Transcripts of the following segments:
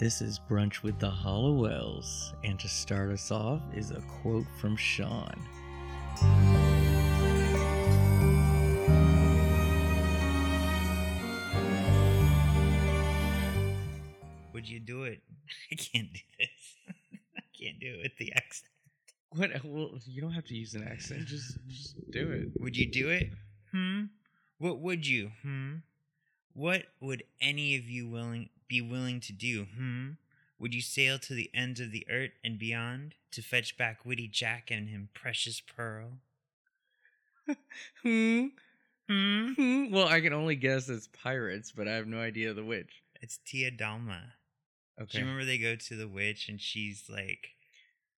This is Brunch with the Halliwells, and to start us off is a quote from Shawn. Would you do it? I can't do this. I can't do it with the accent. What? Well, you don't have to use an accent. Just, just do it. Would you do it? Hmm. What would you? Hmm. What would any of you willing be willing to do? Hmm. Would you sail to the ends of the earth and beyond to fetch back witty Jack and him precious pearl? Hmm. Hmm. Hmm. Well, I can only guess it's pirates, but I have no idea the witch. It's Tia Dalma. Okay. Do you remember they go to the witch and she's like,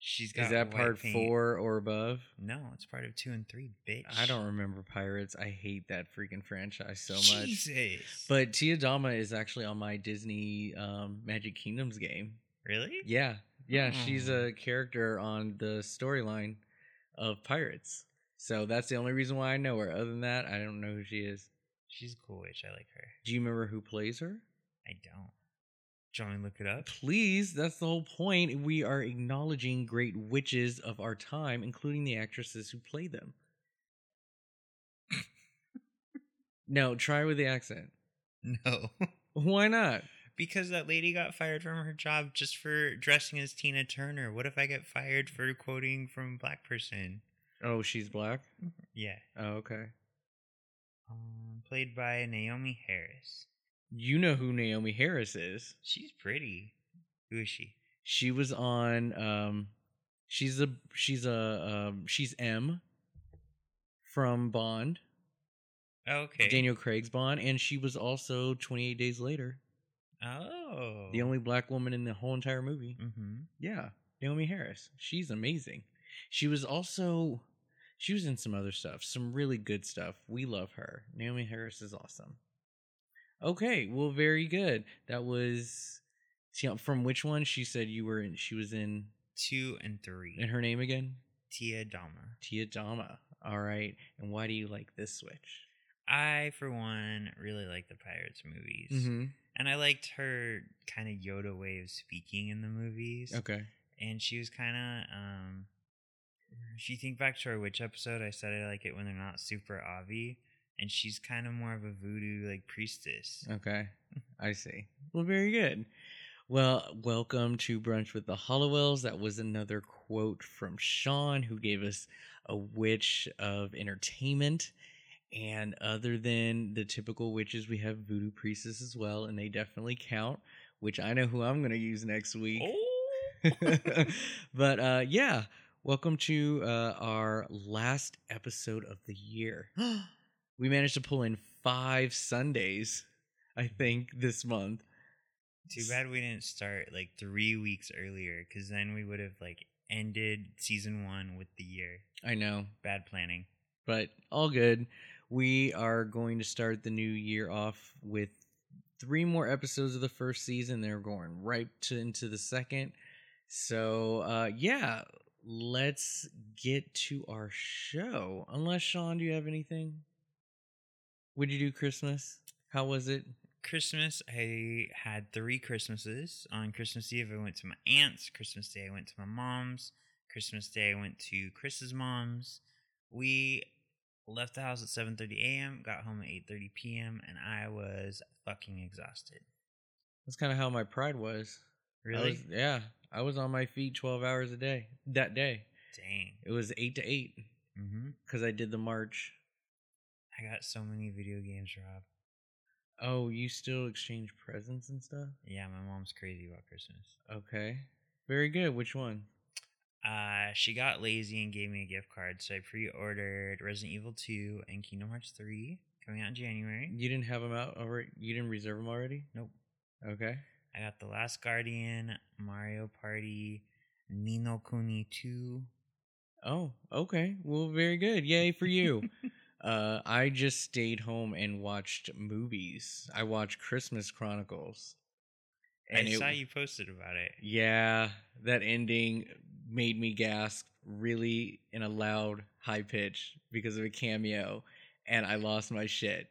she's got Is that part paint. four or above? No, it's part of two and three, bitch. I don't remember pirates. I hate that freaking franchise so much. Jesus. But Tia Dalma is actually on my Disney um, Magic Kingdoms game. really? Yeah, yeah, she's Oh. a character on the storyline of Pirates. So that's the only reason why I know her. Other than that, I don't know who she is. She's a cool witch. I like her. Do you remember who plays her? I don't. Do you want me to look it up? Please, that's the whole point. We are acknowledging great witches of our time, including the actresses who play them. no, try with the accent. No. Why not? because that lady got fired from her job just for dressing as Tina Turner. What if I get fired for quoting from a Black Person? Oh, she's black? Yeah. Oh, okay. Um, played by Naomie Harris. You know who Naomie Harris is. She's pretty. Who is she? She was on um she's a she's a um she's M from Bond, Okay. Daniel Craig's Bond, and she was also 28 Days Later, Oh. the only black woman in the whole entire movie. Mm-hmm. Yeah, Naomie Harris. She's amazing. She was also she was in some other stuff, some really good stuff. We love her. Naomie Harris is awesome. Okay, well, very good. That was from which one? She said you were in. She was in. Two and three. And her name again? Tia Dalma. Tia Dalma. All right. And why do you like this switch? I, for one, really like the Pirates movies. Mm-hmm. And I liked her kind of Yoda way of speaking in the movies. Okay. and she was kind of um if you think back to our witch episode i said i like it when they're not super obvi and she's kind of more of a voodoo like priestess Okay. I see. Well, very good. Well, welcome to Brunch with the Halliwells. That was another quote from Shawn, who gave us a witch of entertainment. And other than the typical witches, we have voodoo priestess as well, and they definitely count, which I know who I'm going to use next week. oh but uh, yeah, welcome to uh, our last episode of the year. We managed to pull in five Sundays, I think, this month. too bad we didn't start like three weeks earlier because then we would have like ended season one with the year I know, bad planning but all good. We are going to start the new year off with three more episodes of the first season. They're going right to into the second. So uh, yeah, let's get to our show. Unless Shawn, do you have anything? Would you do Christmas? How was it? Christmas, I had three Christmases. On Christmas Eve, I went to my aunt's. Christmas Day, I went to my mom's. Christmas Day, I went to Chris's mom's. We left the house at 7:30 a.m., got home at 8:30 p.m., and I was fucking exhausted. That's kind of how my pride was. I Really? was- yeah, I was on my feet twelve hours a day that day. Dang. It was eight to eight Mm-hmm. because I did the march. I got so many video games, Rob. Oh, you still exchange presents and stuff? Yeah, my mom's crazy about Christmas. Okay, very good. Which one? Uh, she got lazy and gave me a gift card, so I pre-ordered Resident Evil 2 and Kingdom Hearts 3 coming out in January. You didn't have them out already. You didn't reserve them already. Nope. Okay. I got The Last Guardian, Mario Party, Ni no Kuni 2. Oh, okay. Well, very good. Yay for you. uh, I just stayed home and watched movies. I watched Christmas Chronicles. I it- saw you posted about it. Yeah, that ending made me gasp really in a loud, high pitch because of a cameo, and I lost my shit.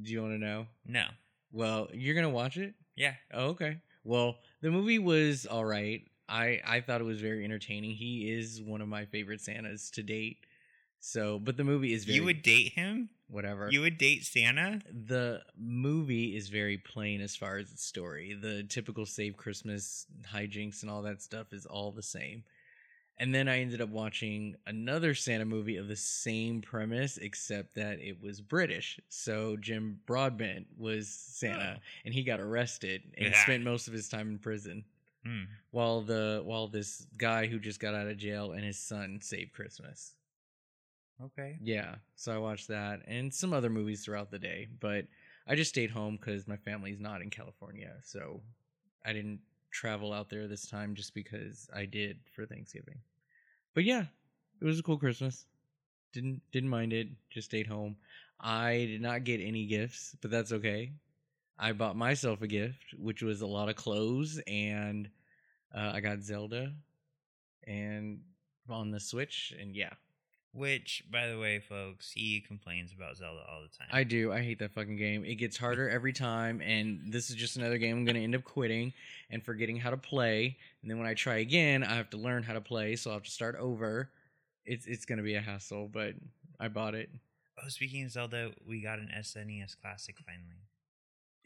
Do you want to know? No. Well, you're gonna watch it. Yeah. Oh, okay. Well, the movie was all right. I I thought it was very entertaining. He is one of my favorite Santas to date. So, but the movie is very You would date him? whatever. You would date Santa? the movie is very plain as far as its story. The typical save Christmas hijinks and all that stuff is all the same. And then I ended up watching another Santa movie of the same premise, except that it was British. So Jim Broadbent was Santa, Oh. and he got arrested and Yeah. spent most of his time in prison. Hmm. While the while this guy who just got out of jail and his son saved Christmas. Okay. Yeah, so I watched that and some other movies throughout the day, but I just stayed home because my family's not in California, so I didn't travel out there this time just because I did for Thanksgiving. But yeah, it was a cool Christmas. Didn't didn't mind it. Just stayed home. I did not get any gifts, but that's okay. I bought myself a gift, which was a lot of clothes, and uh, I got Zelda, and on the Switch, and yeah, Which, by the way, folks, he complains about Zelda all the time. I do. I hate that fucking game. It gets harder every time, and this is just another game I'm going to end up quitting and forgetting how to play. And then when I try again, I have to learn how to play, so I'll have to start over. It's it's going to be a hassle, but I bought it. Oh, speaking of Zelda, we got an SNES Classic finally.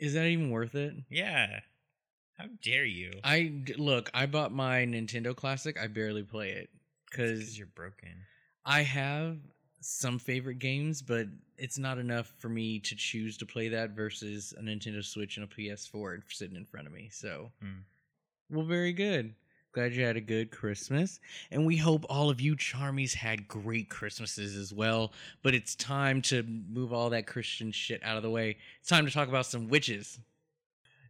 Is that even worth it? Yeah. How dare you? I look. I bought my Nintendo Classic. I barely play it because you're broken. I have some favorite games, but it's not enough for me to choose to play that versus a Nintendo Switch and a PS4 sitting in front of me. So, Hmm. well, very good. Glad you had a good Christmas. And we hope all of you Charmies had great Christmases as well. But it's time to move all that Christian shit out of the way. It's time to talk about some witches.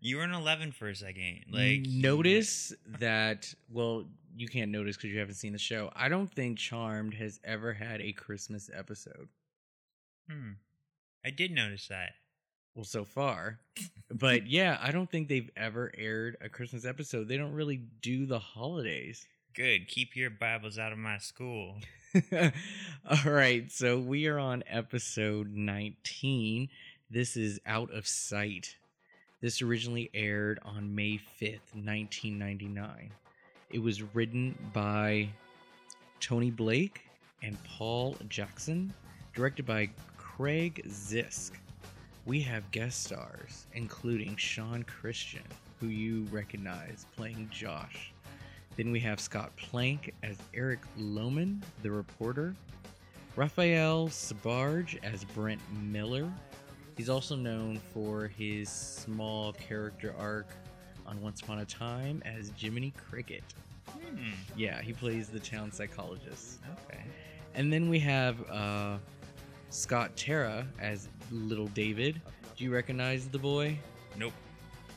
You were an 11 for a second. Like, notice that, well, you can't notice because you haven't seen the show. I don't think Charmed has ever had a Christmas episode. Hmm. I did notice that. Well, so far. But yeah, I don't think they've ever aired a Christmas episode. They don't really do the holidays. Good. Keep your Bibles out of my school. All right, so we are on episode 19. This is Out of Sight. This originally aired on May 5th, 1999. It was written by Tony Blake and Paul Jackson, directed by Craig Zisk. We have guest stars, including Shawn Christian, who you recognize playing Josh. Then we have Scott Plank as Eric Lohman, the reporter. Raphael Sbarge as Brent Miller. He's also known for his small character arc on Once Upon a Time as Jiminy Cricket. Hmm. Yeah, he plays the town psychologist. Okay. And then we have uh, Scott Terra as Little David. Do you recognize the boy? Nope.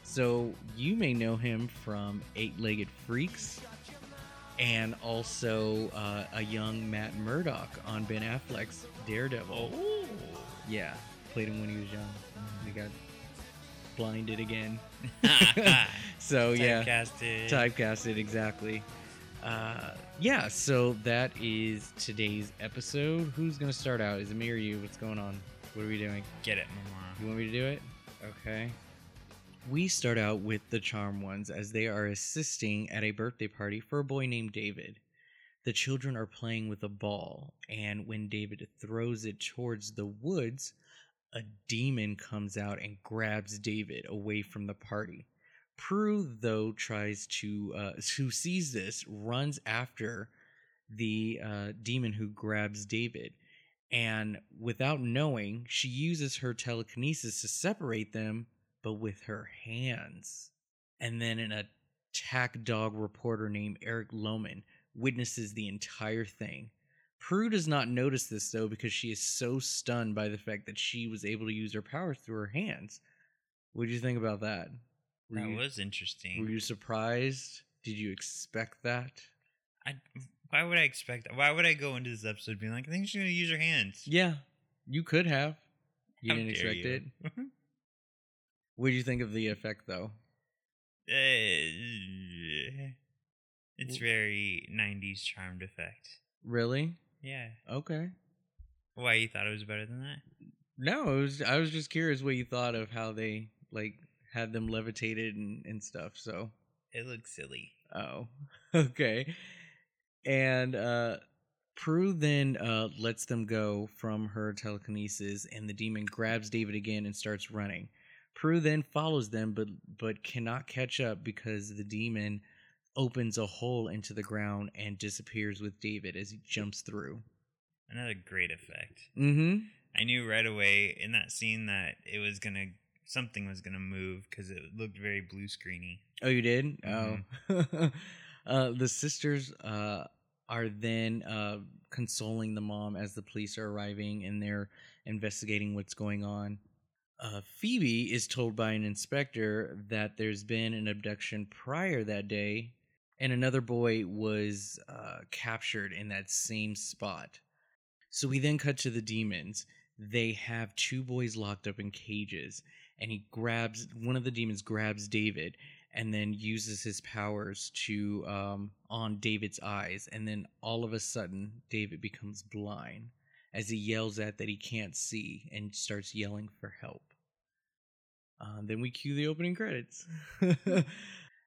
So you may know him from Eight Legged Freaks and also uh, a young Matt Murdock on Ben Affleck's Daredevil. Oh. Yeah, played him when he was young. He got blinded again. so yeah, Typecasted. typecasted exactly. Uh, yeah, so that is today's episode. Who's gonna start out? Is it me or you? What's going on? What are we doing? Get it, Mama. You want me to do it? Okay. We start out with the Charmed Ones as they are assisting at a birthday party for a boy named David. The children are playing with a ball, and when David throws it towards the woods, a demon comes out and grabs David away from the party. Prue, though, tries to, uh, who sees this, runs after the uh, demon who grabs David and without knowing, she uses her telekinesis to separate them, but with her hands. And then an attack dog reporter named Eric Lohman witnesses the entire thing. Prue does not notice this though because she is so stunned by the fact that she was able to use her powers through her hands. What did you think about that? Were, That you, was interesting. were you surprised? Did you expect that? I, why would I expect that? Why would I go into this episode being like, I think she's going to use her hands? Yeah, you could have. You How didn't expect you. it. What did you think of the effect though? Uh, it's very 90s charmed effect. Really? Yeah. Okay. Why, you thought it was better than that? No, it was I was just curious what you thought of how they like had them levitated and, and stuff. So It looks silly. Oh, okay. And uh Prue then uh lets them go from her telekinesis and the demon grabs David again and starts running. Prue then follows them but but cannot catch up because the demon opens a hole into the ground and disappears with David as he jumps through. Another great effect. Mhm. I knew right away in that scene that it was gonna something was gonna move because it looked very blue screeny. Oh, you did? Oh. uh, the sisters uh, are then uh, consoling the mom as the police are arriving and they're investigating what's going on. Uh, Phoebe is told by an inspector that there's been an abduction prior that day, and another boy was uh, captured in that same spot. So we then cut to the demons. They have two boys locked up in cages, and he grabs one of the demons grabs David and then uses his powers to um, on David's eyes, and then all of a sudden David becomes blind as he yells at that he can't see and starts yelling for help. Uh, then we cue the opening credits.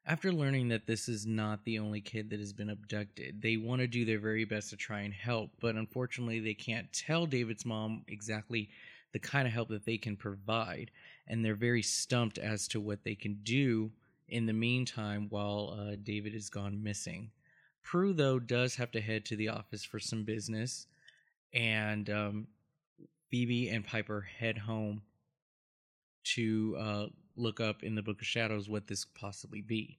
After learning that this is not the only kid that has been abducted, they want to do their very best to try and help, but unfortunately, they can't tell David's mom exactly the kind of help that they can provide, and they're very stumped as to what they can do in the meantime while uh, David is gone missing. Prue, though, does have to head to the office for some business, and um, Phoebe and Piper head home to uh, look up in the Book of Shadows what this could possibly be.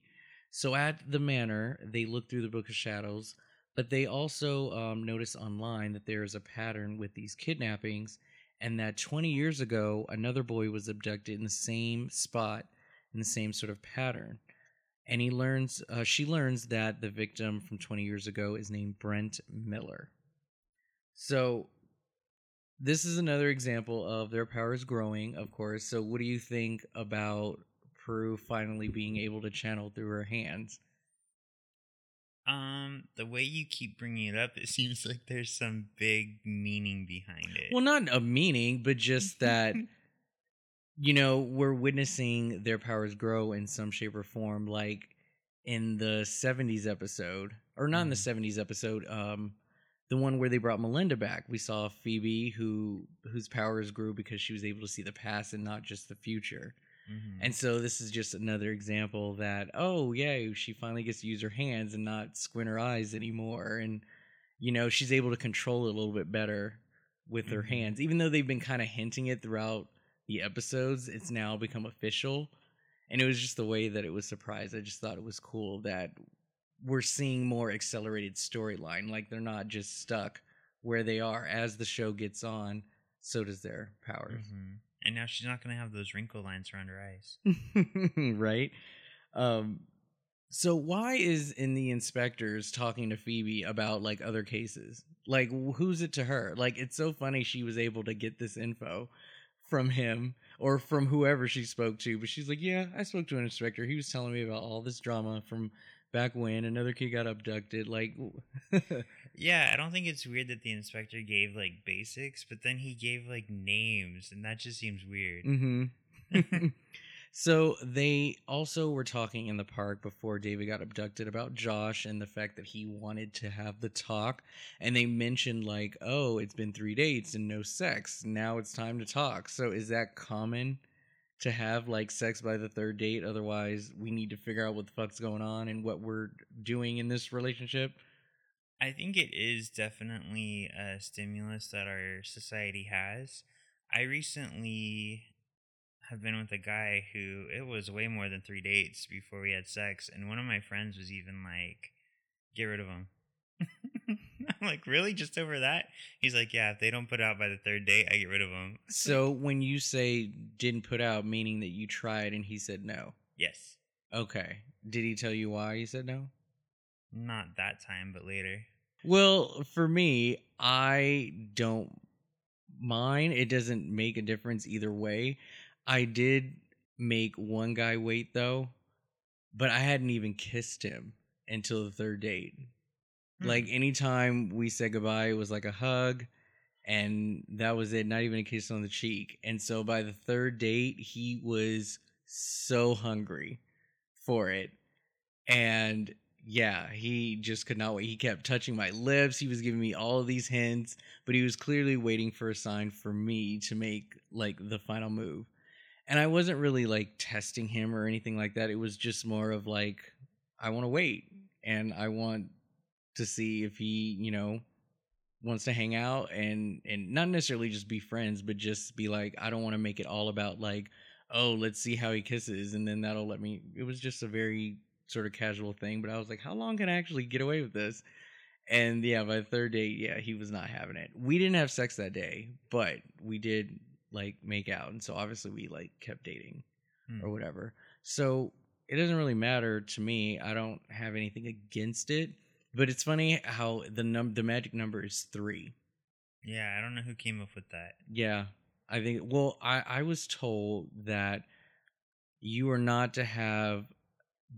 So at the manor, they look through the Book of Shadows, but they also um, notice online that there is a pattern with these kidnappings, and that 20 years ago, another boy was abducted in the same spot in the same sort of pattern. And he learns, uh, she learns that the victim from 20 years ago is named Brent Miller. So this is another example of their powers growing, of course. So, what do you think about Prue finally being able to channel through her hands? Um, the way you keep bringing it up, it seems like there's some big meaning behind it. Well, not a meaning, but just that, you know, we're witnessing their powers grow in some shape or form, like in the 70s episode, or not in the 70s episode, um, the one where they brought Melinda back. We saw Phoebe who whose powers grew because she was able to see the past and not just the future. Mhm. And so this is just another example that oh yeah, she finally gets to use her hands and not squint her eyes anymore and you know, she's able to control it a little bit better with her Mhm. hands. Even though they've been kind of hinting it throughout the episodes, it's now become official. And it was just the way that it was surprised. I just thought it was cool that we're seeing more accelerated storyline. Like they're not just stuck where they are. As the show gets on, so does their powers. Mhm. And now she's not gonna have those wrinkle lines around her eyes. right? Um, so why is in the inspectors talking to Phoebe about like other cases? Like who's it to her? Like it's so funny she was able to get this info from him or from whoever she spoke to, but she's like, "Yeah, I spoke to an inspector. He was telling me about all this drama from back when another kid got abducted." Like Yeah, I don't think it's weird that the inspector gave like basics, but then he gave like names, and that just seems weird. Mm-hmm. so they also were talking in the park before David got abducted about Josh and the fact that he wanted to have the talk. And they mentioned like, oh, it's been three dates and no sex. Now it's time to talk. So is that common to have like sex by the third date? Otherwise, we need to figure out what the fuck's going on and what we're doing in this relationship. I think it is definitely a stimulus that our society has. I recently have been with a guy who it was way more than three dates before we had sex, and one of my friends was even like, "Get rid of him." I'm like, "Really? Just over that?" He's like, "Yeah, if they don't put out by the third date, I get rid of them." So when you say didn't put out, meaning that you tried and he said no. Yes, Okay. Did he tell you why he said no? not that time, but later. Well, for me, I don't mind. It doesn't make a difference either way. I did make one guy wait though, but I hadn't even kissed him until the third date. Like Hmm. anytime we said goodbye, it was like a hug, and that was it. Not even a kiss on the cheek. And so by the third date, he was so hungry for it. And yeah, he just could not wait. He kept touching my lips. He was giving me all of these hints, but he was clearly waiting for a sign for me to make like the final move. And I wasn't really like testing him or anything like that. It was just more of like, I want to wait and I want to see if he, you know, wants to hang out and and not necessarily just be friends, but just be like, I don't want to make it all about like, oh, let's see how he kisses and then that'll let me it was just a very sort of casual thing, but I was like, how long can I actually get away with this? And yeah, by the third date, yeah, he was not having it. We didn't have sex that day, but we did like make out, and so obviously we like kept dating Hmm. or whatever. So it doesn't really matter to me. I don't have anything against it, but it's funny how the num the magic number is three. Yeah, I don't know who came up with that. Yeah, I think. Well, I I was told that you are not to have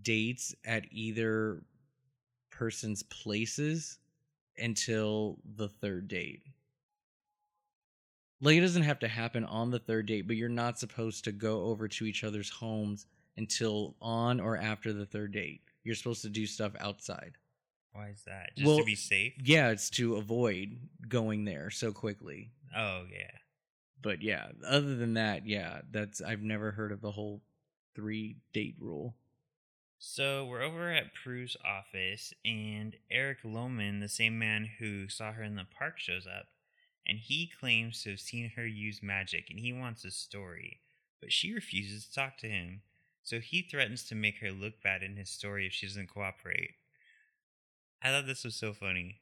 dates at either person's places until the third date. Like it doesn't have to happen on the third date, but you're not supposed to go over to each other's homes until on or after the third date. You're supposed to do stuff outside. Why is that? Just Well, to be safe? Yeah, it's to avoid going there so quickly. Oh yeah. but yeah other than that yeah that's i've never heard of the whole three date rule So we're over at Prue's office, and Eric Lohman, the same man who saw her in the park, shows up, and he claims to have seen her use magic, and he wants a story, but she refuses to talk to him. So he threatens to make her look bad in his story if she doesn't cooperate. I thought this was so funny.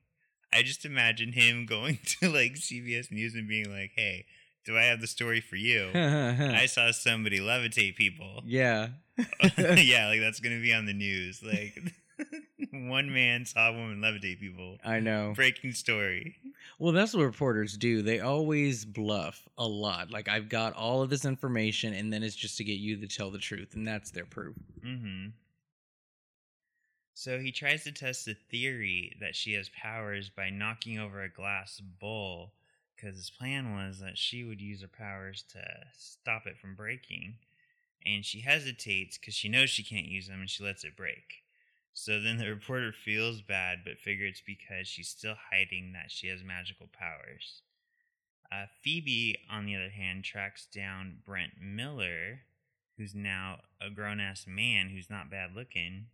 I just imagine him going to like CBS News and being like, "Hey, do I have the story for you? I saw somebody levitate people." yeah yeah, like that's gonna be on the news. Like one man saw a woman levitate people. i know Breaking story. well that's what reporters do they always bluff a lot like i've got all of this information and then it's just to get you to tell the truth and that's their proof Mm-hmm. So he tries to test the theory that she has powers by knocking over a glass bowl, because his plan was that she would use her powers to stop it from breaking. And she hesitates because she knows she can't use them and she lets it break. So then the reporter feels bad, but figures it's because she's still hiding that she has magical powers. Uh, Phoebe, on the other hand, tracks down Brent Miller, who's now a grown ass man who's not bad looking,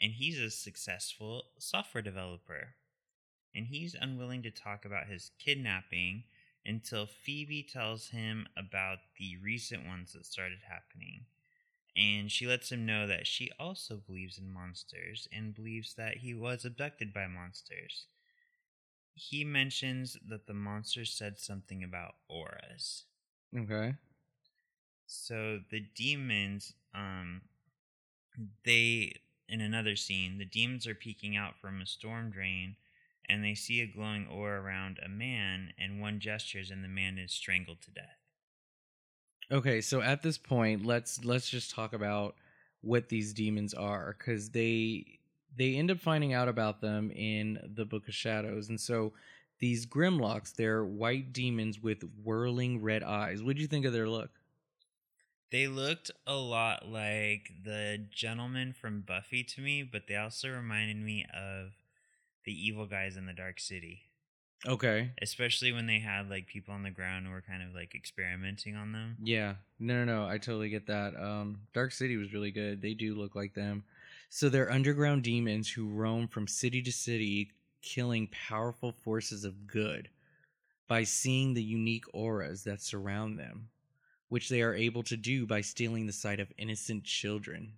and he's a successful software developer. And he's unwilling to talk about his kidnapping until Phoebe tells him about the recent ones that started happening. And she lets him know that she also believes in monsters and believes that he was abducted by monsters. He mentions that the monsters said something about auras. okay So the demons, um, they in another scene, the demons are peeking out from a storm drain, and they see a glowing aura around a man, and one gestures, and the man is strangled to death. okay so at this point let's let's just talk about what these demons are because they they end up finding out about them in the book of shadows and so these grimlocks they're white demons with whirling red eyes what do you think of their look They looked a lot like the gentleman from Buffy to me, but they also reminded me of the evil guys in the Dark City. okay Especially when they had like people on the ground who were kind of like experimenting on them. Yeah, no, no, no. I totally get that. Um, Dark City was really good. They do look like them. So they're underground demons who roam from city to city, killing powerful forces of good by seeing the unique auras that surround them, which they are able to do by stealing the sight of innocent children.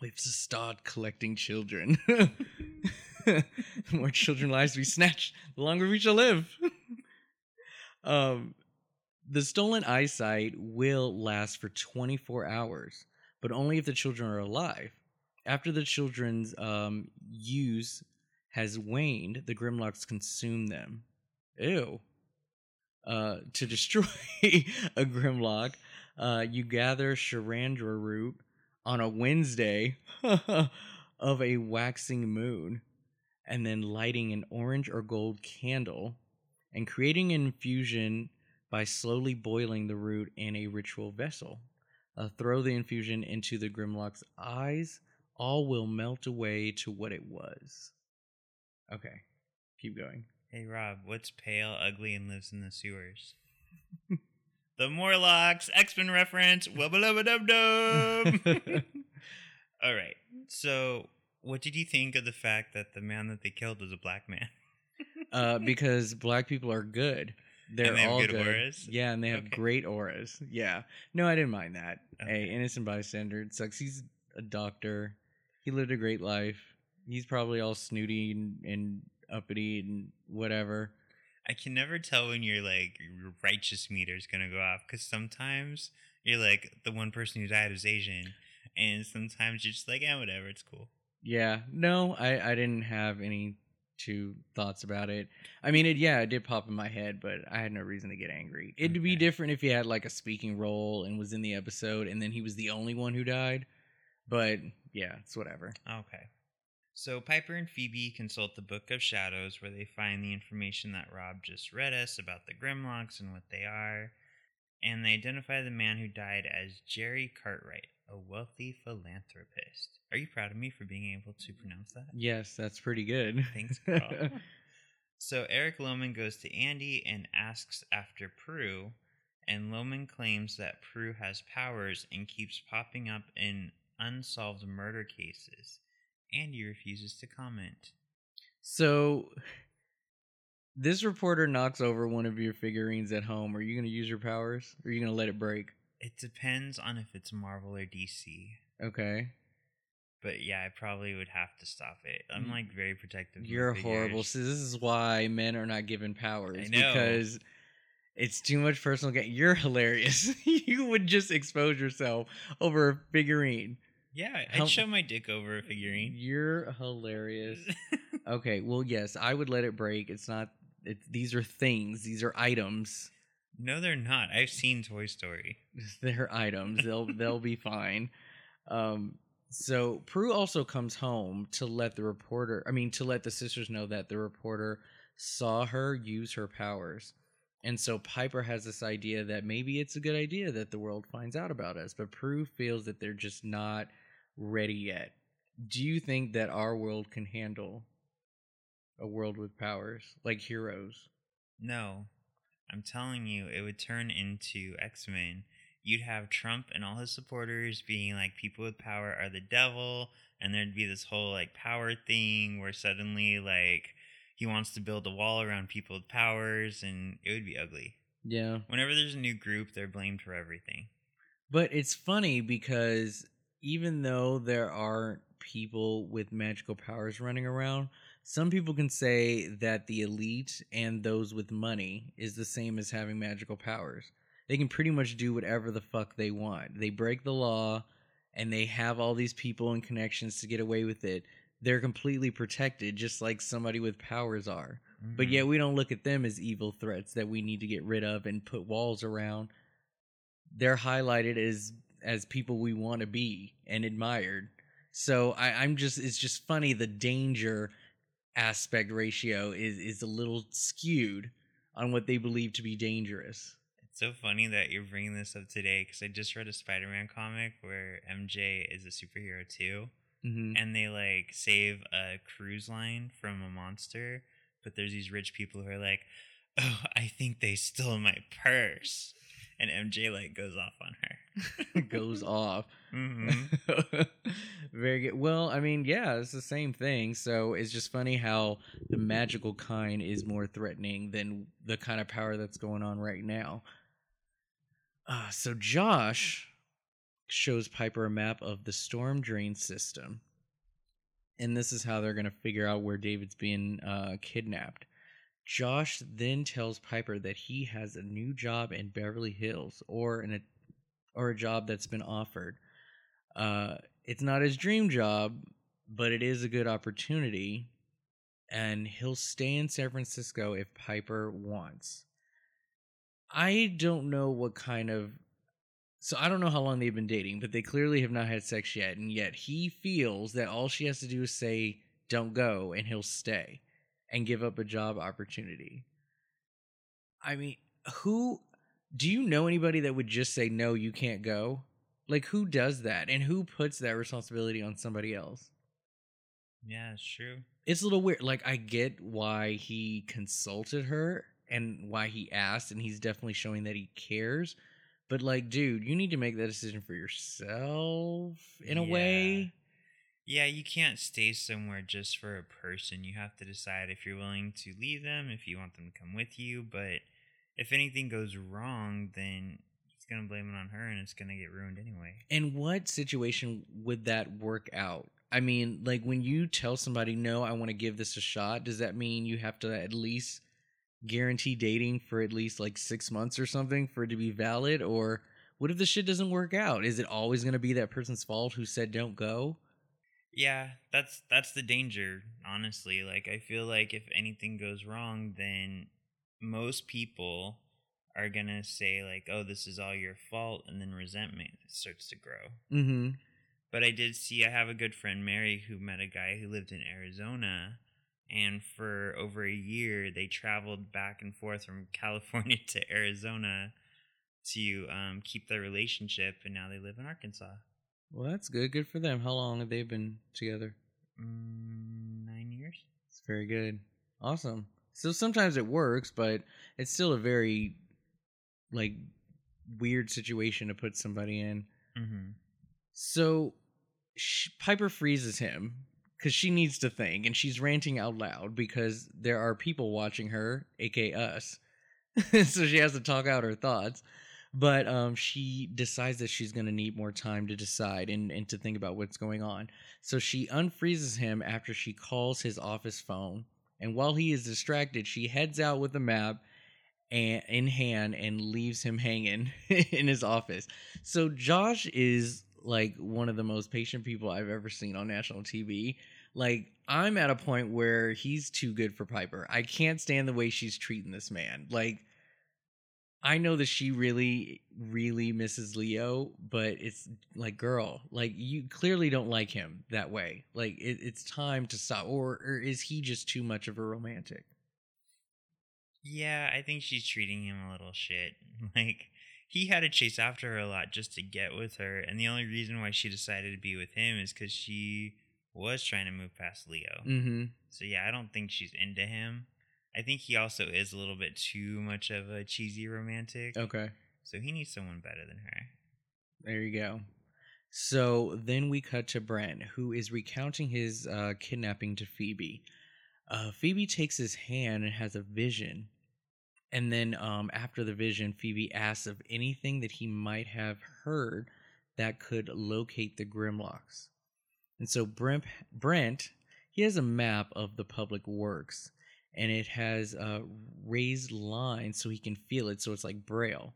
We have to start collecting children. the more children lives we snatch, the longer we shall live. um, the stolen eyesight will last for 24 hours, but only if the children are alive. After the children's um, use has waned, the Grimlocks consume them. Ew. Uh, to destroy a Grimlock, uh, you gather Sharandra root on a Wednesday of a waxing moon, and then lighting an orange or gold candle and creating an infusion by slowly boiling the root in a ritual vessel. Uh, throw the infusion into the Grimlock's eyes. All will melt away to what it was. Okay, keep going. Hey Rob, what's pale, ugly, and lives in the sewers? the Morlocks, X Men reference. Wubba dub dub. All right. So, what did you think of the fact that the man that they killed was a black man? uh, because black people are good. They're they have all good good. auras? Yeah, and they have Okay. great auras. Yeah. No, I didn't mind that. Hey, innocent bystander. It sucks. He's a doctor. He lived a great life. He's probably all snooty and, and uppity and whatever. I can never tell when your like your righteous meter is gonna go off because sometimes you're like the one person who died was Asian, and sometimes you're just like, yeah, whatever, it's cool. Yeah. No, I, I didn't have any two thoughts about it. I mean, it yeah, it did pop in my head, but I had no reason to get angry. It'd be different if he had like a speaking role and was in the episode and then he was the only one who died. But yeah, it's whatever. Okay. So Piper and Phoebe consult the Book of Shadows where they find the information that Rob just read us about the Grimlocks and what they are. And they identify the man who died as Jerry Cartwright, a wealthy philanthropist. Are you proud of me for being able to pronounce that? Yes, that's pretty good. Thanks, Carl. so Eric Lohman goes to Andy and asks after Prue, and Lohman claims that Prue has powers and keeps popping up in unsolved murder cases. Andy refuses to comment. So this reporter knocks over one of your figurines at home. Are you going to use your powers? Or are you going to let it break? It depends on if it's Marvel or DC. Okay. But yeah, I probably would have to stop it. I'm Mm. like very protective. You're horrible. So this is why men are not given powers I know. because it's too much personal gain. You're hilarious. you would just expose yourself over a figurine. Yeah, I'd show my dick over a figurine. You're hilarious. okay, well, yes, I would let it break. It's not. It, these are things. These are items. no, they're not. I've seen Toy Story. They're items. They'll they'll be fine. Um. So Prue also comes home to let the reporter. I mean, to let the sisters know that the reporter saw her use her powers. And so Piper has this idea that maybe it's a good idea that the world finds out about us, but Prue feels that they're just not ready yet. Do you think that our world can handle a world with powers like heroes? No, I'm telling you, it would turn into X Men. You'd have Trump and all his supporters being like, people with power are the devil, and there'd be this whole like power thing where suddenly like he wants to build a wall around people with powers, and it would be ugly. Yeah. Whenever there's a new group, they're blamed for everything. But it's funny because even though there aren't people with magical powers running around, some people can say that the elite and those with money is the same as having magical powers. They can pretty much do whatever the fuck they want. They break the law and they have all these people and connections to get away with it. They're completely protected, just like somebody with powers are. But Mhm. yet we don't look at them as evil threats that we need to get rid of and put walls around. They're highlighted as as people we want to be and admired. So I, I'm just it's just funny the danger aspect ratio is is a little skewed on what they believe to be dangerous. It's so funny that you're bringing this up today because I just read a Spider-Man comic where MJ is a superhero too. Mm-hmm. and they like save a cruise line from a monster but there's these rich people who are like oh i think they stole my purse and mj like goes off on her Goes off. hmm Very good. Well, I mean, yeah, it's the same thing. So it's just funny how the magical kind is more threatening than the kind of power that's going on right now. Uh, so Josh shows Piper a map of the storm drain system. And this is how they're going to figure out where David's being uh, kidnapped. Josh then tells Piper that he has a new job in Beverly Hills or in a or a job that's been offered. Uh, it's not his dream job, but it is a good opportunity, and he'll stay in San Francisco if Piper wants. I don't know what kind of. So I don't know how long they've been dating, but they clearly have not had sex yet, and yet he feels that all she has to do is say, don't go, and he'll stay and give up a job opportunity. I mean, who do you know anybody that would just say no, you can't go? Like, who does that? And who puts that responsibility on somebody else? Yeah, it's true. It's a little weird. Like, I get why he consulted her and why he asked, and he's definitely showing that he cares. But, like, dude, you need to make that decision for yourself in a Yeah. way. Yeah, you can't stay somewhere just for a person. You have to decide if you're willing to leave them, if you want them to come with you. But if anything goes wrong, then he's gonna blame it on her, and it's gonna get ruined anyway. And what situation would that work out? I mean, like when you tell somebody, no, I want to give this a shot, does that mean you have to at least guarantee dating for at least like six months or something for it to be valid? Or what if the shit doesn't work out? Is it always going to be that person's fault who said don't go? Yeah, that's that's the danger, honestly. Like I feel like if anything goes wrong, then most people are gonna say like, "Oh, this is all your fault," and then resentment starts to grow. Hmm. But I did see I have a good friend Mary who met a guy who lived in Arizona and for over a year they traveled back and forth from California to Arizona to um, keep their relationship and now they live in Arkansas. Well, that's good. Good for them. How long have they been together? Mm, 9 years. It's very good. Awesome. So sometimes it works, but it's still a very like weird situation to put somebody in. Mhm. So sh Piper freezes him because she needs to think, and she's ranting out loud because there are people watching her, aka us. so she has to talk out her thoughts. But um, she decides that she's going to need more time to decide and, and to think about what's going on. So she unfreezes him after she calls his office phone. And while he is distracted, she heads out with the map and, in hand and leaves him hanging in his office. So Josh is like one of the most patient people I've ever seen on national TV. Like I'm at a point where he's too good for Piper. I can't stand the way she's treating this man. Like I know that she really really misses Leo, but it's like girl, like you clearly don't like him that way. Like it, it's time to stop or or is he just too much of a romantic? Yeah, I think she's treating him a little shit. Like he had to chase after her a lot just to get with her, and the only reason why she decided to be with him is because she was trying to move past Leo. Mhm. So yeah, I don't think she's into him. I think he also is a little bit too much of a cheesy romantic. Okay. So he needs someone better than her. There you go. So then we cut to Brent, who is recounting his uh, kidnapping to Phoebe. Uh, Phoebe takes his hand and has a vision. And then um, after the vision, Phoebe asks of anything that he might have heard that could locate the Grimlocks. And so Brent, Brent he has a map of the public works, and it has uh, raised lines so he can feel it, so it's like Braille.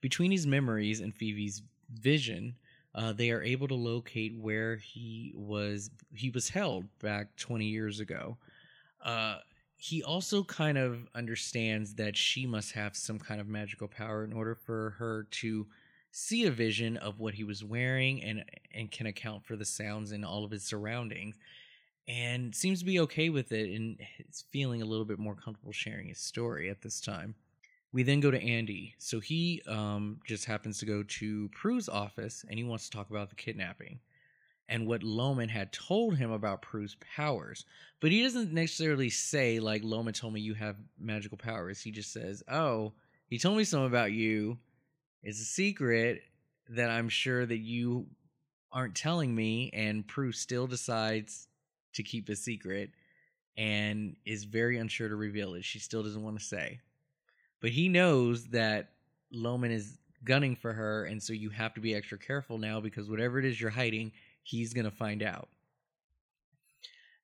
Between his memories and Phoebe's vision, uh, they are able to locate where he was he was held back 20 years ago. Uh, he also kind of understands that she must have some kind of magical power in order for her to see a vision of what he was wearing and and can account for the sounds in all of his surroundings and seems to be okay with it and is feeling a little bit more comfortable sharing his story at this time. We then go to Andy. So he um, just happens to go to Prue's office and he wants to talk about the kidnapping and what Lohman had told him about Prue's powers. But he doesn't necessarily say, like, Lohman told me you have magical powers. He just says, Oh, he told me something about you. It's a secret that I'm sure that you aren't telling me. And Prue still decides to keep a secret and is very unsure to reveal it. She still doesn't want to say. But he knows that Lohman is gunning for her, and so you have to be extra careful now because whatever it is you're hiding, he's going to find out.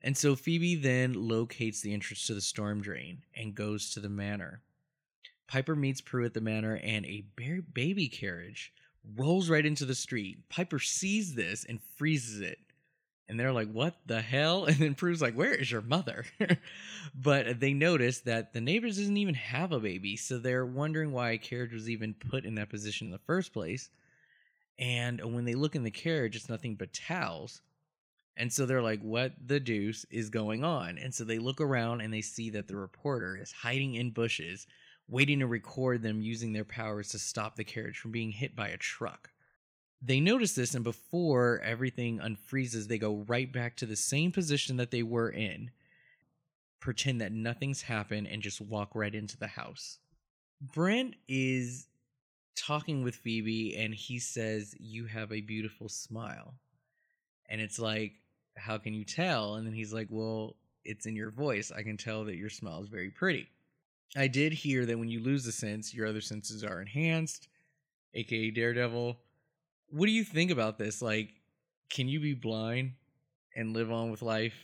And so Phoebe then locates the entrance to the storm drain and goes to the manor. Piper meets Prue at the manor, and a baby carriage rolls right into the street. Piper sees this and freezes it. And they're like, what the hell? And then Prue's like, where is your mother? but they notice that the neighbors doesn't even have a baby. So they're wondering why a carriage was even put in that position in the first place. And when they look in the carriage, it's nothing but towels. And so they're like, what the deuce is going on? And so they look around and they see that the reporter is hiding in bushes, waiting to record them using their powers to stop the carriage from being hit by a truck. They notice this, and before everything unfreezes, they go right back to the same position that they were in, pretend that nothing's happened, and just walk right into the house. Brent is talking with Phoebe, and he says, You have a beautiful smile. And it's like, How can you tell? And then he's like, Well, it's in your voice. I can tell that your smile is very pretty. I did hear that when you lose a sense, your other senses are enhanced, aka Daredevil. What do you think about this? Like, can you be blind and live on with life?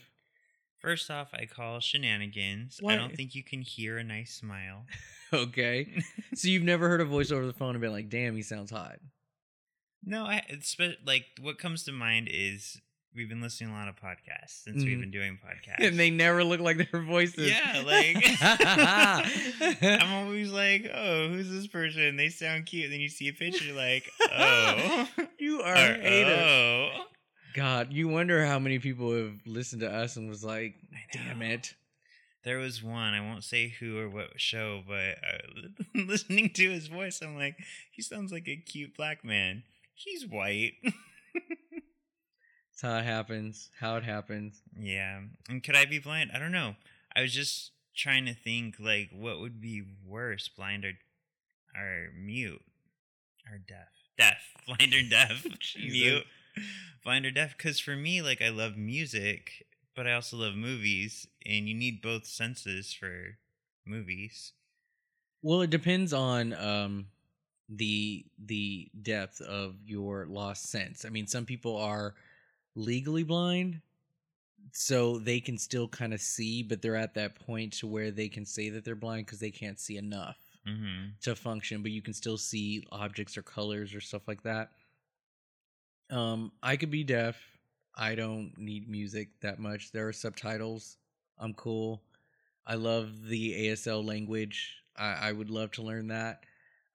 First off, I call shenanigans. Why- I don't think you can hear a nice smile. Okay. so you've never heard a voice over the phone and been like, damn, he sounds hot. No, I it's like what comes to mind is we've been listening to a lot of podcasts since we've Mhm. been doing podcasts. And they never look like their voices. Yeah, like I'm always like, oh, who's this person? They sound cute. And Then you see a picture, you're like, oh, you are or, hater. oh. God, you wonder how many people have listened to us and was like, damn it. There was one. I won't say who or what show, but uh, listening to his voice, I'm like, he sounds like a cute black man. He's white. How it happens. How it happens. yeah. And could I be blind? I don't know. I was just trying to think, like, what would be worse, blind or or mute or deaf? Deaf, blind or deaf, mute, blind or deaf. Because for me, like, I love music, but I also love movies, and you need both senses for movies. Well, it depends on um the the depth of your lost sense. I mean, some people are legally blind, so they can still kind of see, but they're at that point to where they can say that they're blind because they can't see enough Mm-hmm. to function, but you can still see objects or colors or stuff like that. Um, I could be deaf. I don't need music that much. There are subtitles. I'm cool. I love the ASL language. I, I would love to learn that.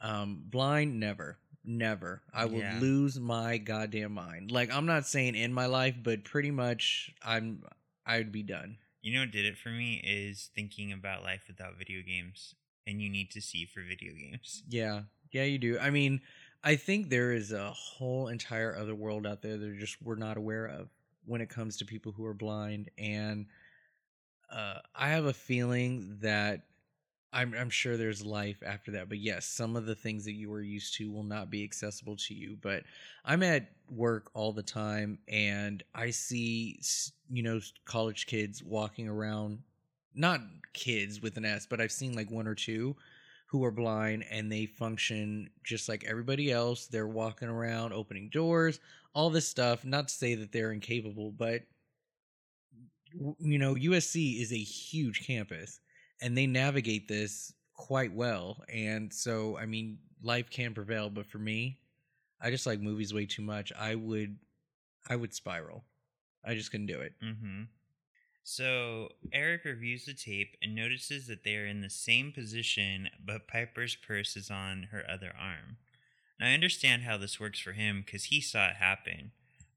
Um, blind, never. Never. I will Yeah. lose my goddamn mind. Like I'm not saying in my life, but pretty much I'm I'd be done. You know what did it for me is thinking about life without video games, and you need to see for video games. Yeah, yeah, you do. I mean, I think there is a whole entire other world out there that just we're not aware of when it comes to people who are blind, and uh, I have a feeling that I'm, I'm sure there's life after that. But yes, some of the things that you were used to will not be accessible to you. But I'm at work all the time, and I see you know college kids walking around, not kids with an S, but I've seen like one or two who are blind and they function just like everybody else. They're walking around, opening doors, all this stuff. Not to say that they're incapable, but you know, USC is a huge campus and they navigate this quite well. And so, I mean, life can prevail, but for me, I just like movies way too much. I would, I would spiral. I just couldn't do it. Mm-hmm. So Eric reviews the tape and notices that they are in the same position, but Piper's purse is on her other arm. Now I understand how this works for him because he saw it happen.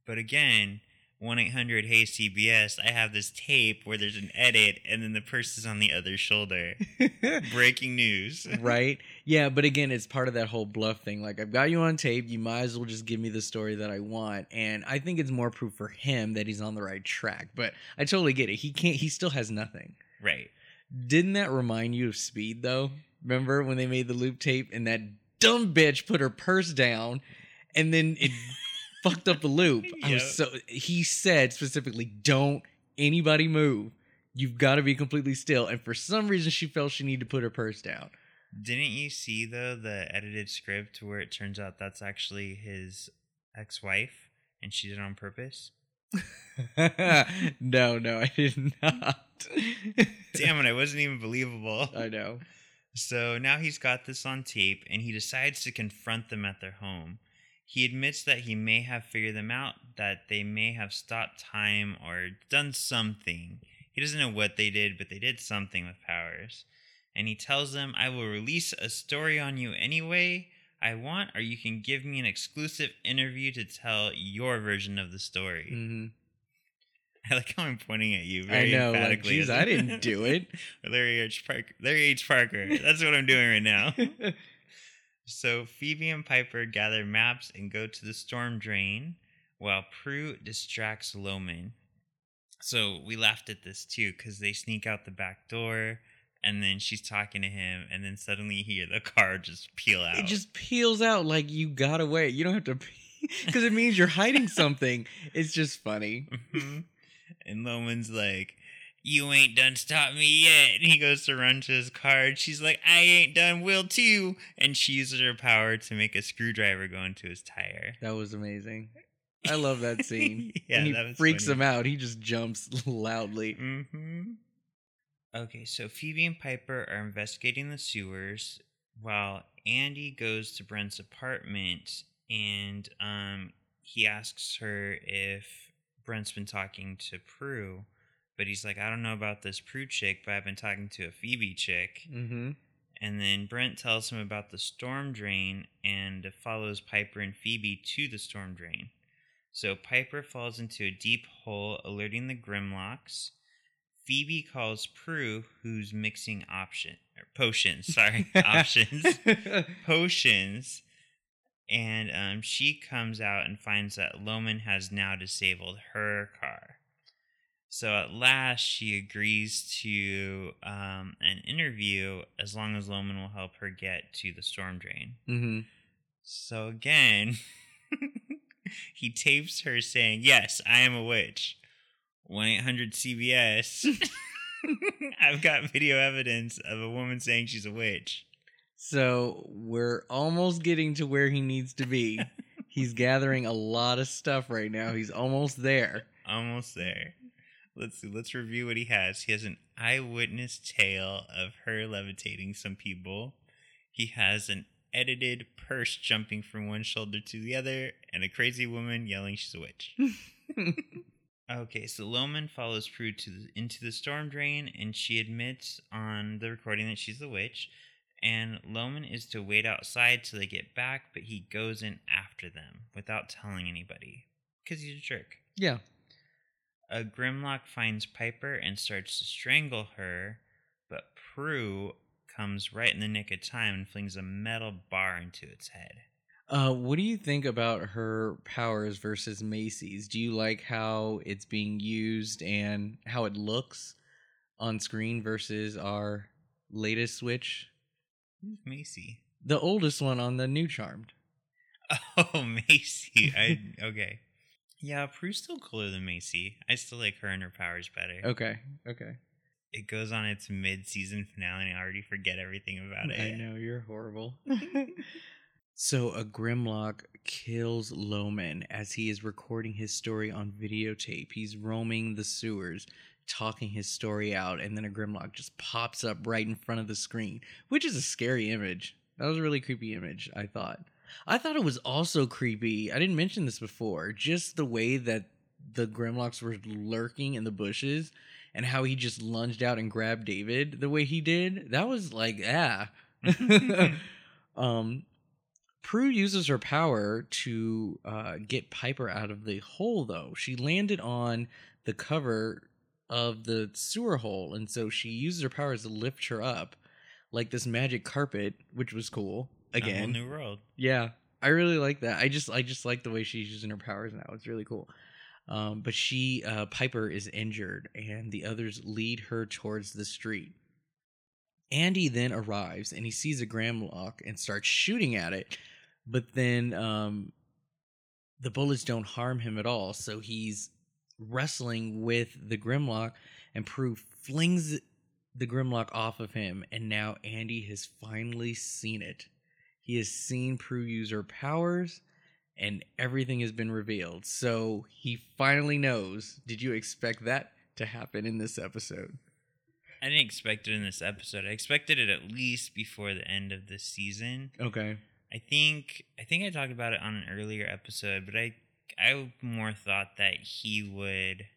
But again, 1 800 Hey CBS, I have this tape where there's an edit and then the purse is on the other shoulder. Breaking news. right? Yeah, but again, it's part of that whole bluff thing. Like, I've got you on tape. You might as well just give me the story that I want. And I think it's more proof for him that he's on the right track. But I totally get it. He can't. He still has nothing. Right. Didn't that remind you of Speed though? Remember when they made the loop tape and that dumb bitch put her purse down, and then it fucked up the loop. I was so. He said specifically, "Don't anybody move." You've got to be completely still. And for some reason, she felt she needed to put her purse down. Didn't you see though the edited script where it turns out that's actually his ex-wife and she did it on purpose? no, no, I did not. Damn it, I wasn't even believable. I know. So now he's got this on tape and he decides to confront them at their home. He admits that he may have figured them out, that they may have stopped time or done something. He doesn't know what they did, but they did something with powers. And he tells them, I will release a story on you anyway I want, or you can give me an exclusive interview to tell your version of the story. hmm I like how I'm pointing at you I very know. Like, geez, I didn't do it. Larry H. Parker. Larry H. Parker. That's what I'm doing right now. So Phoebe and Piper gather maps and go to the storm drain while Prue distracts Lohman. So we laughed at this too because they sneak out the back door and then she's talking to him and then suddenly you hear the car just peel out. It just peels out like you got away. You don't have to because it means you're hiding something. It's just funny. Mhm. and Lohman's like, You ain't done stop me yet. And he goes to run to his car. And she's like, I ain't done will too. And she uses her power to make a screwdriver go into his tire. That was amazing. I love that scene. Yeah, and he freaks funny. him out. He just jumps loudly. Mm-hmm. Okay, so Phoebe and Piper are investigating the sewers while Andy goes to Brent's apartment and um, he asks her if Brent's been talking to Prue. But he's like, I don't know about this Prue chick, but I've been talking to a Phoebe chick. Mm-hmm. And then Brent tells him about the storm drain and follows Piper and Phoebe to the storm drain. So Piper falls into a deep hole, alerting the Grimlocks. Phoebe calls Prue, who's mixing option or potions. Sorry, options, potions, and um, she comes out and finds that Lohman has now disabled her car. So at last, she agrees to um, an interview as long as Lohman will help her get to the storm drain. mm-hmm. So again, he tapes her saying, Yes, I am a witch. 1 800 CBS. I've got video evidence of a woman saying she's a witch. So we're almost getting to where he needs to be. He's gathering a lot of stuff right now. He's almost there. Almost there. Let's see, let's review what he has. He has an eyewitness tale of her levitating some people. He has an edited purse jumping from one shoulder to the other, and a crazy woman yelling she's a witch. Okay, so Lohman follows Prue to the, into the storm drain, and she admits on the recording that she's a witch. And Lohman is to wait outside till they get back, but he goes in after them without telling anybody because he's a jerk. yeah. A Grimlock finds Piper and starts to strangle her, but Prue comes right in the nick of time and flings a metal bar into its head. Uh, what do you think about her powers versus Macy's? Do you like how it's being used and how it looks on screen versus our latest Switch? Who's Macy? The oldest one on the new Charmed. Oh, Macy. I okay. Yeah, Prue's still cooler than Macy. I still like her and her powers better. Okay, okay. It goes on its mid-season finale, and I already forget everything about it. I know you're horrible. so a Grimlock kills Lohman as he is recording his story on videotape. He's roaming the sewers, talking his story out, and then a Grimlock just pops up right in front of the screen, which is a scary image. That was a really creepy image, I thought. I thought it was also creepy. I didn't mention this before. Just the way that the Grimlocks were lurking in the bushes and how he just lunged out and grabbed David the way he did. That was like, ah. um, Prue uses her power to uh, get Piper out of the hole, though. She landed on the cover of the sewer hole, and so she uses her powers to lift her up like this magic carpet, which was cool. A whole Again, new world. yeah, I really like that. I just I just like the way she's using her powers now. It's really cool. Um, but she uh, Piper is injured, and the others lead her towards the street. Andy then arrives and he sees a Grimlock and starts shooting at it, but then um, the bullets don't harm him at all. So he's wrestling with the Grimlock, and Prue flings the Grimlock off of him, and now Andy has finally seen it. He has seen Prue use her powers, and everything has been revealed. So he finally knows. Did you expect that to happen in this episode? I didn't expect it in this episode. I expected it at least before the end of this season. Okay. I think I think I talked about it on an earlier episode, but I I more thought that he would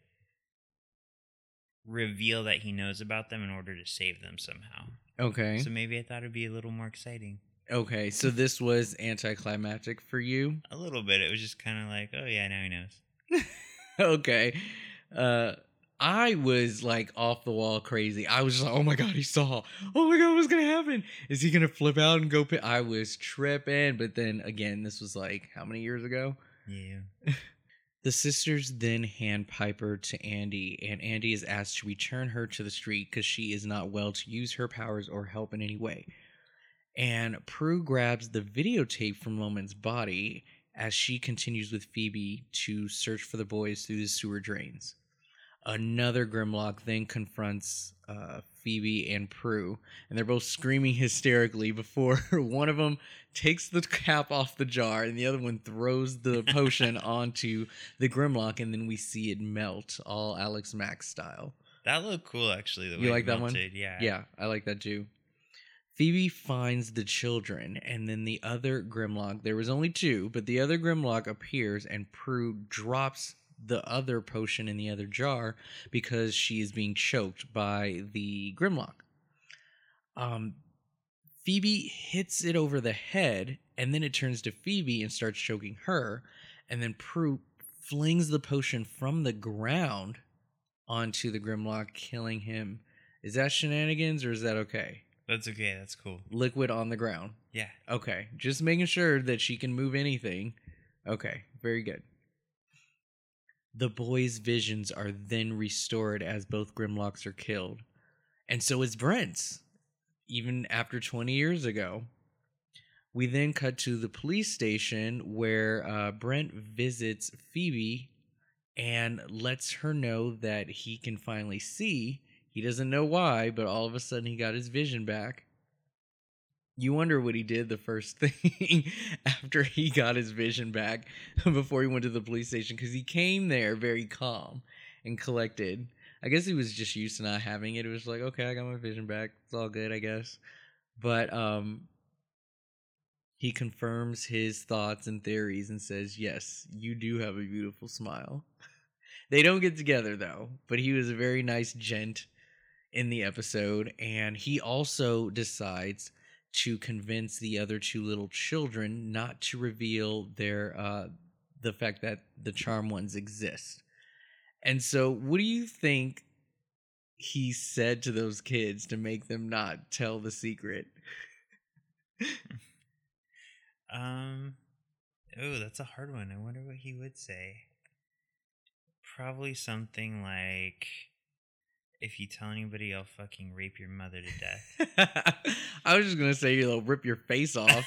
reveal that he knows about them in order to save them somehow. Okay. So maybe I thought it'd be a little more exciting. Okay. So this was anticlimactic for you. A little bit. It was just kind of like, oh yeah, now he knows. okay. Uh I was like off the wall crazy. I was just like, oh my god, he saw. Oh my god, what's gonna happen? Is he gonna flip out and go? Pit? I was tripping, but then again, this was like how many years ago? Yeah. The sisters then hand Piper to Andy, and Andy is asked to return her to the street because she is not well to use her powers or help in any way. And Prue grabs the videotape from Lohman's body as she continues with Phoebe to search for the boys through the sewer drains. Another Grimlock then confronts uh, Phoebe and Prue, and they're both screaming hysterically before one of them takes the cap off the jar and the other one throws the potion onto the Grimlock, and then we see it melt, all Alex Mack style. That looked cool, actually. The You like that one? melted, Yeah. Yeah, I like that too. Phoebe finds the children, and then the other Grimlock. There was only two, but the other Grimlock appears, and Prue drops the other potion in the other jar because she is being choked by the Grimlock. Um, Phoebe hits it over the head, and then it turns to Phoebe and starts choking her, and then Prue flings the potion from the ground onto the Grimlock, killing him. Is that shenanigans or is that okay? That's okay. That's cool. Liquid on the ground. Yeah. Okay. Just making sure that she can move anything. Okay. Very good. The boys' visions are then restored as both Grimlocks are killed. And so is Brent's, even after 20 years ago. We then cut to the police station where uh, Brent visits Phoebe and lets her know that he can finally see. He doesn't know why, but all of a sudden he got his vision back. You wonder what he did the first thing after he got his vision back before he went to the police station because he came there very calm and collected. I guess he was just used to not having it. It was like, okay, I got my vision back. It's all good, I guess. But um he confirms his thoughts and theories and says, "Yes, you do have a beautiful smile." they don't get together though, but he was a very nice gent in the episode and he also decides to convince the other two little children not to reveal their uh the fact that the Charmed Ones exist. And so what do you think he said to those kids to make them not tell the secret? Um. Oh, that's a hard one. I wonder what he would say. Probably something like, "If you tell anybody, I'll fucking rape your mother to death." I was just gonna say you'll rip your face off,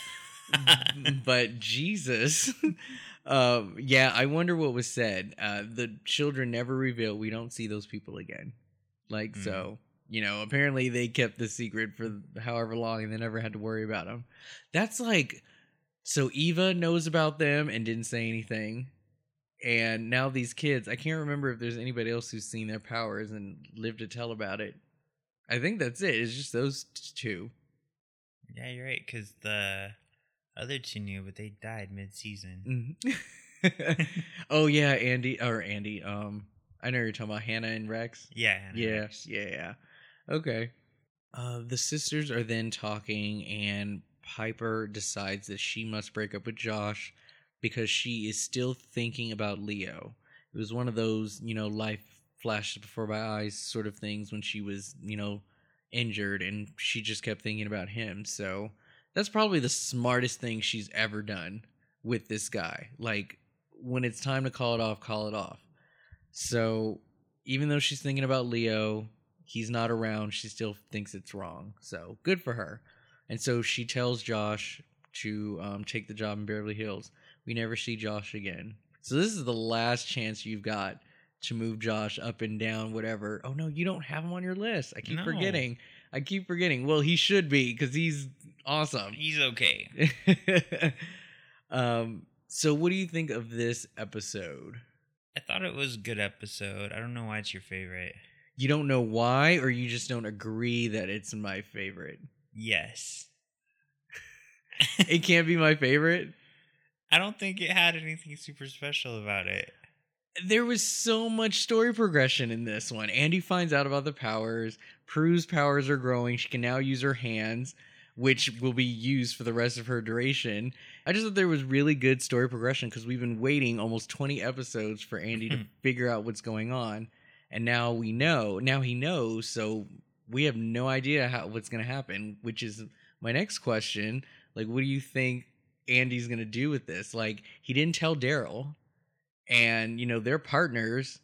but Jesus, um, yeah. I wonder what was said. Uh, the children never reveal. We don't see those people again. Like Mm. so, you know. Apparently, they kept the secret for however long, and they never had to worry about them. That's like, so Eva knows about them and didn't say anything. And now these kids, I can't remember if there's anybody else who's seen their powers and lived to tell about it. I think that's it. It's just those two. yeah, you're right. Because the other two knew, but they died mid-season. Mhm. oh yeah, Andy or Andy. Um, I know you're talking about Hannah and Rex. Yeah. Hannah Yeah, Rex. yeah, yeah. Okay. Uh, the sisters are then talking, and Piper decides that she must break up with Josh because she is still thinking about Leo. It was one of those, you know, life flashes before my eyes sort of things when she was, you know, injured, and she just kept thinking about him. So that's probably the smartest thing she's ever done with this guy. Like, when it's time to call it off, call it off. So even though she's thinking about Leo, he's not around, she still thinks it's wrong. So good for her. And so she tells Josh to um, take the job in Beverly Hills. We never see Josh again. So this is the last chance you've got to move Josh up and down, whatever. Oh no, you don't have him on your list. I keep No. forgetting. I keep forgetting. Well, he should be because he's awesome. He's okay. um. So, what do you think of this episode? I thought it was a good episode. I don't know why it's your favorite. You don't know why, or you just don't agree that it's my favorite. Yes. It can't be my favorite. I don't think it had anything super special about it. There was so much story progression in this one. Andy finds out about the powers. Prue's powers are growing. She can now use her hands, which will be used for the rest of her duration. I just thought there was really good story progression because we've been waiting almost 20 episodes for Andy to hmm. figure out what's going on. and now we know. Now he knows, so we have no idea how what's gonna happen. Which is my next question. Like, what do you think Andy's gonna do with this? Like, he didn't tell Daryl, and you know they're partners.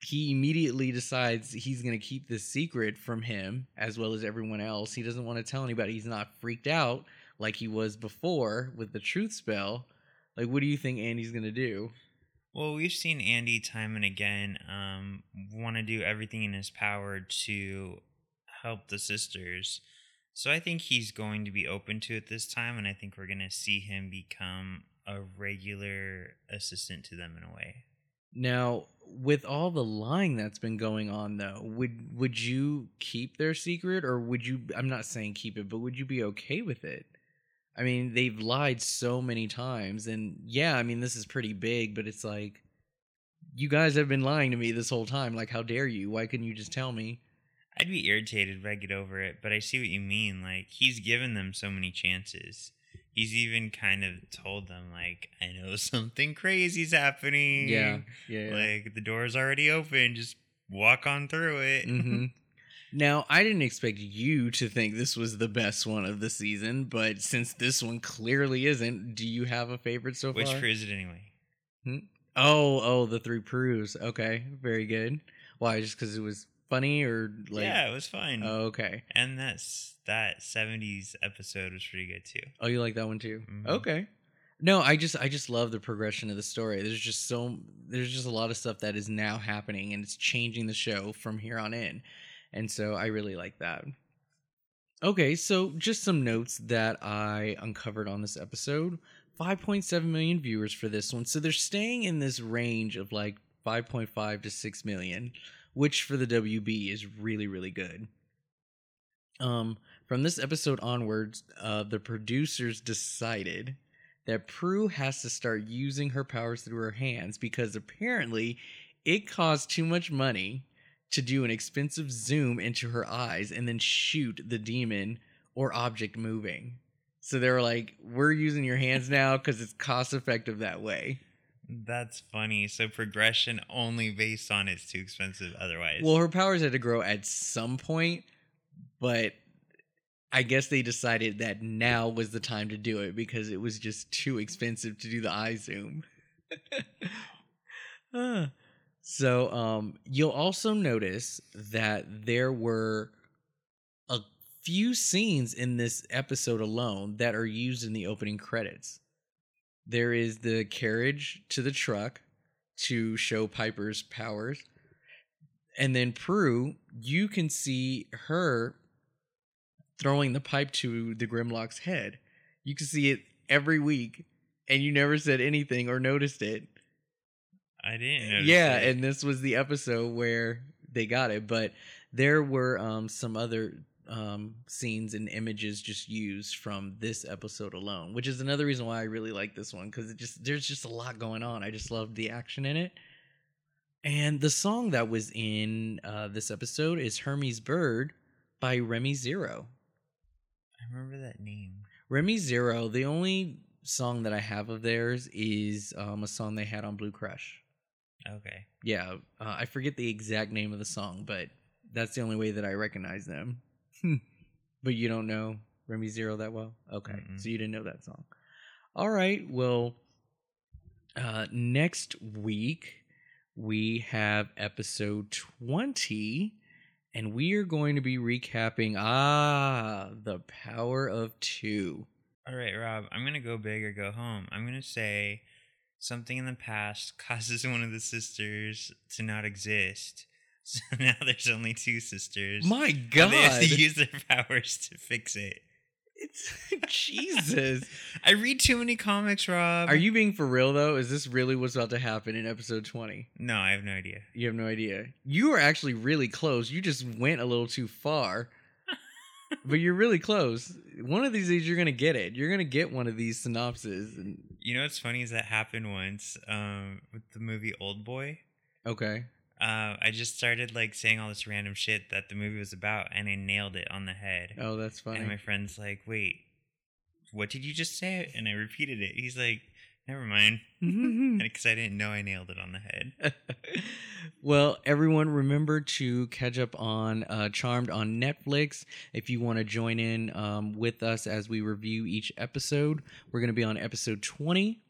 He immediately decides he's gonna keep this secret from him as well as everyone else. He doesn't want to tell anybody. He's not freaked out like he was before with the truth spell. Like, what do you think Andy's gonna do? Well, we've seen Andy time and again um, want to do everything in his power to help the sisters. So I think he's going to be open to it this time, and I think we're going to see him become a regular assistant to them in a way. Now, with all the lying that's been going on, though, would would you keep their secret, or would you? I'm not saying keep it, but would you be okay with it? I mean, they've lied so many times, and yeah, I mean, this is pretty big, but it's like, you guys have been lying to me this whole time. Like, how dare you? Why couldn't you just tell me? I'd be irritated if I get over it, but I see what you mean. Like, he's given them so many chances. He's even kind of told them, like, I know something crazy's happening. Yeah, yeah. yeah. Like, the door's already open. Just walk on through it. Mm-hmm. Now, I didn't expect you to think this was the best one of the season, but since this one clearly isn't, do you have a favorite so far? Which far? is it anyway? Oh, oh, the three Prues. Okay, very good. Why? Just because it was funny, or like? yeah, it was fun. Oh, okay. and that's that 70s episode was pretty good too. Oh, you like that one too? Mhm. Okay. No, I just I just love the progression of the story. There's just so there's just a lot of stuff that is now happening and it's changing the show from here on in. And so I really like that. Okay, so just some notes that I uncovered on this episode. 5.7 million viewers for this one. So they're staying in this range of like 5.5 to 6 million, which for the WB is really really good. Um from this episode onwards, uh, the producers decided that Prue has to start using her powers through her hands because apparently it costs too much money to do an expensive zoom into her eyes and then shoot the demon or object moving. So they were like, "We're using your hands now because it's cost effective that way." That's funny. So progression only based on it's too expensive otherwise. Well, her powers had to grow at some point, but I guess they decided that now was the time to do it because it was just too expensive to do the eye zoom. So, um, you'll also notice that there were a few scenes in this episode alone that are used in the opening credits. There is the carriage to the truck to show Piper's powers. And then Prue, you can see her throwing the pipe to the Grimlock's head. You can see it every week, and you never said anything or noticed it. I didn't yeah, and this was the episode where they got it, but there were um, some other um, scenes and images just used from this episode alone, which is another reason why I really like this one because it just there's just a lot going on. I just love the action in it. And the song that was in uh, this episode is Hermes Bird by Remy Zero. I remember that name. Remy Zero, the only song that I have of theirs is um, a song they had on Blue Crush. Okay. Yeah, uh, I forget the exact name of the song, but that's the only way that I recognize them. but you don't know Remy Zero that well? Okay, Mm-mm. so you didn't know that song. All right, well, uh, next week we have episode 20, and we are going to be recapping Ah, the Power of Two. All right, Rob, I'm going to go big or go home. I'm going to say something in the past causes one of the sisters to not exist. So now there's only two sisters. My and God, They have to use their powers to fix it. it's Jesus. I read too many comics, Rob. Are you being for real though? Is this really what's about to happen in episode 20? No, I have no idea. You have no idea. You are actually really close. You just went a little too far. but you're really close. One of these days you're going to get it. You're going to get one of these synopses. And, You know what's funny is that happened once um, with the movie Old Boy. okay. Uh, I just started like saying all this random shit that the movie was about, and I nailed it on the head. Oh, that's funny. And my friend's like, "Wait, what did you just say?" And I repeated it. He's like, Never mind. Because I didn't know I nailed it on the head. well, everyone, remember to catch up on uh, Charmed on Netflix. If you want to join in um, with us as we review each episode, we're going to be on episode 20,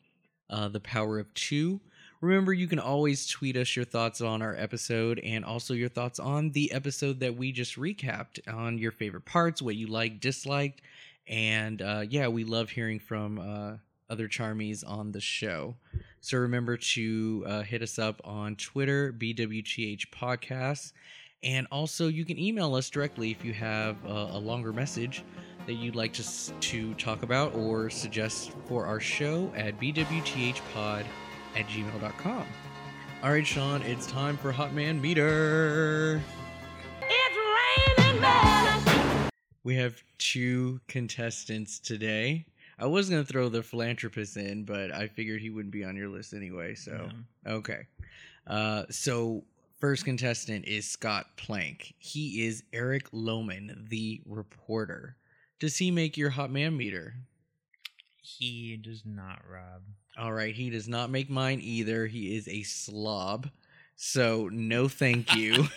uh, The Power of Two. Remember, you can always tweet us your thoughts on our episode and also your thoughts on the episode that we just recapped on your favorite parts, what you liked, disliked. And uh, yeah, we love hearing from uh, other Charmies on the show. So remember to uh, hit us up on Twitter, BWTH Podcasts. And also, you can email us directly if you have uh, a longer message that you'd like to, to talk about or suggest for our show at bwthpod at gmail.com. All right, Shawn, it's time for Hot Man Meter. It's raining man. We have two contestants today. I was gonna throw the philanthropist in, but I figured he wouldn't be on your list anyway. So okay. Uh, so first contestant is Scott Plank. He is Eric Lohman, the reporter. Does he make your hot man meter? He does not, Rob. All right, he does not make mine either. He is a slob. So no thank you.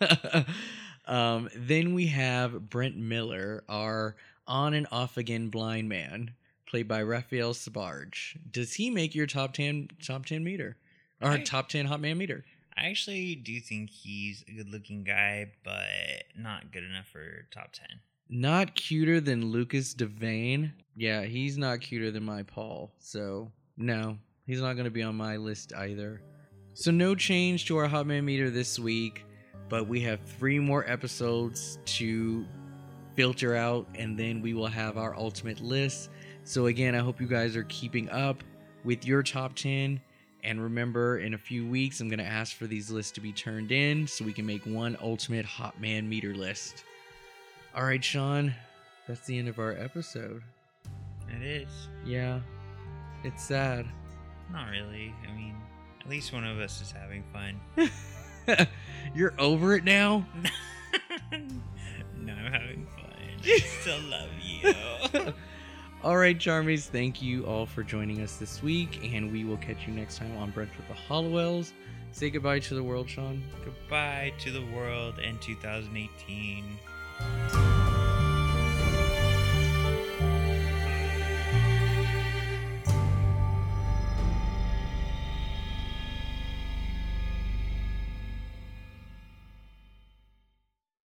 um, then we have Brent Miller, our on and off again blind man played by Raphael Sbarge. Does he make your top ten top ten meter or I, top ten hot man meter? I actually do think he's a good looking guy, but not good enough for top ten. Not cuter than Lucas Devane. Yeah, he's not cuter than my Paul. So no, he's not going to be on my list either. So no change to our hot man meter this week, but we have three more episodes to filter out, and then we will have our ultimate list. So, again, I hope you guys are keeping up with your top 10. And remember, in a few weeks, I'm going to ask for these lists to be turned in so we can make one ultimate Hot Man meter list. All right, Shawn, that's the end of our episode. It is. Yeah, it's sad. Not really. I mean, at least one of us is having fun. You're over it now? no, I'm having fun. I still love you. All right, Charmies, thank you all for joining us this week, and we will catch you next time on Brunch with the Halliwells. Say goodbye to the world, Shawn. Goodbye to the world and 2018.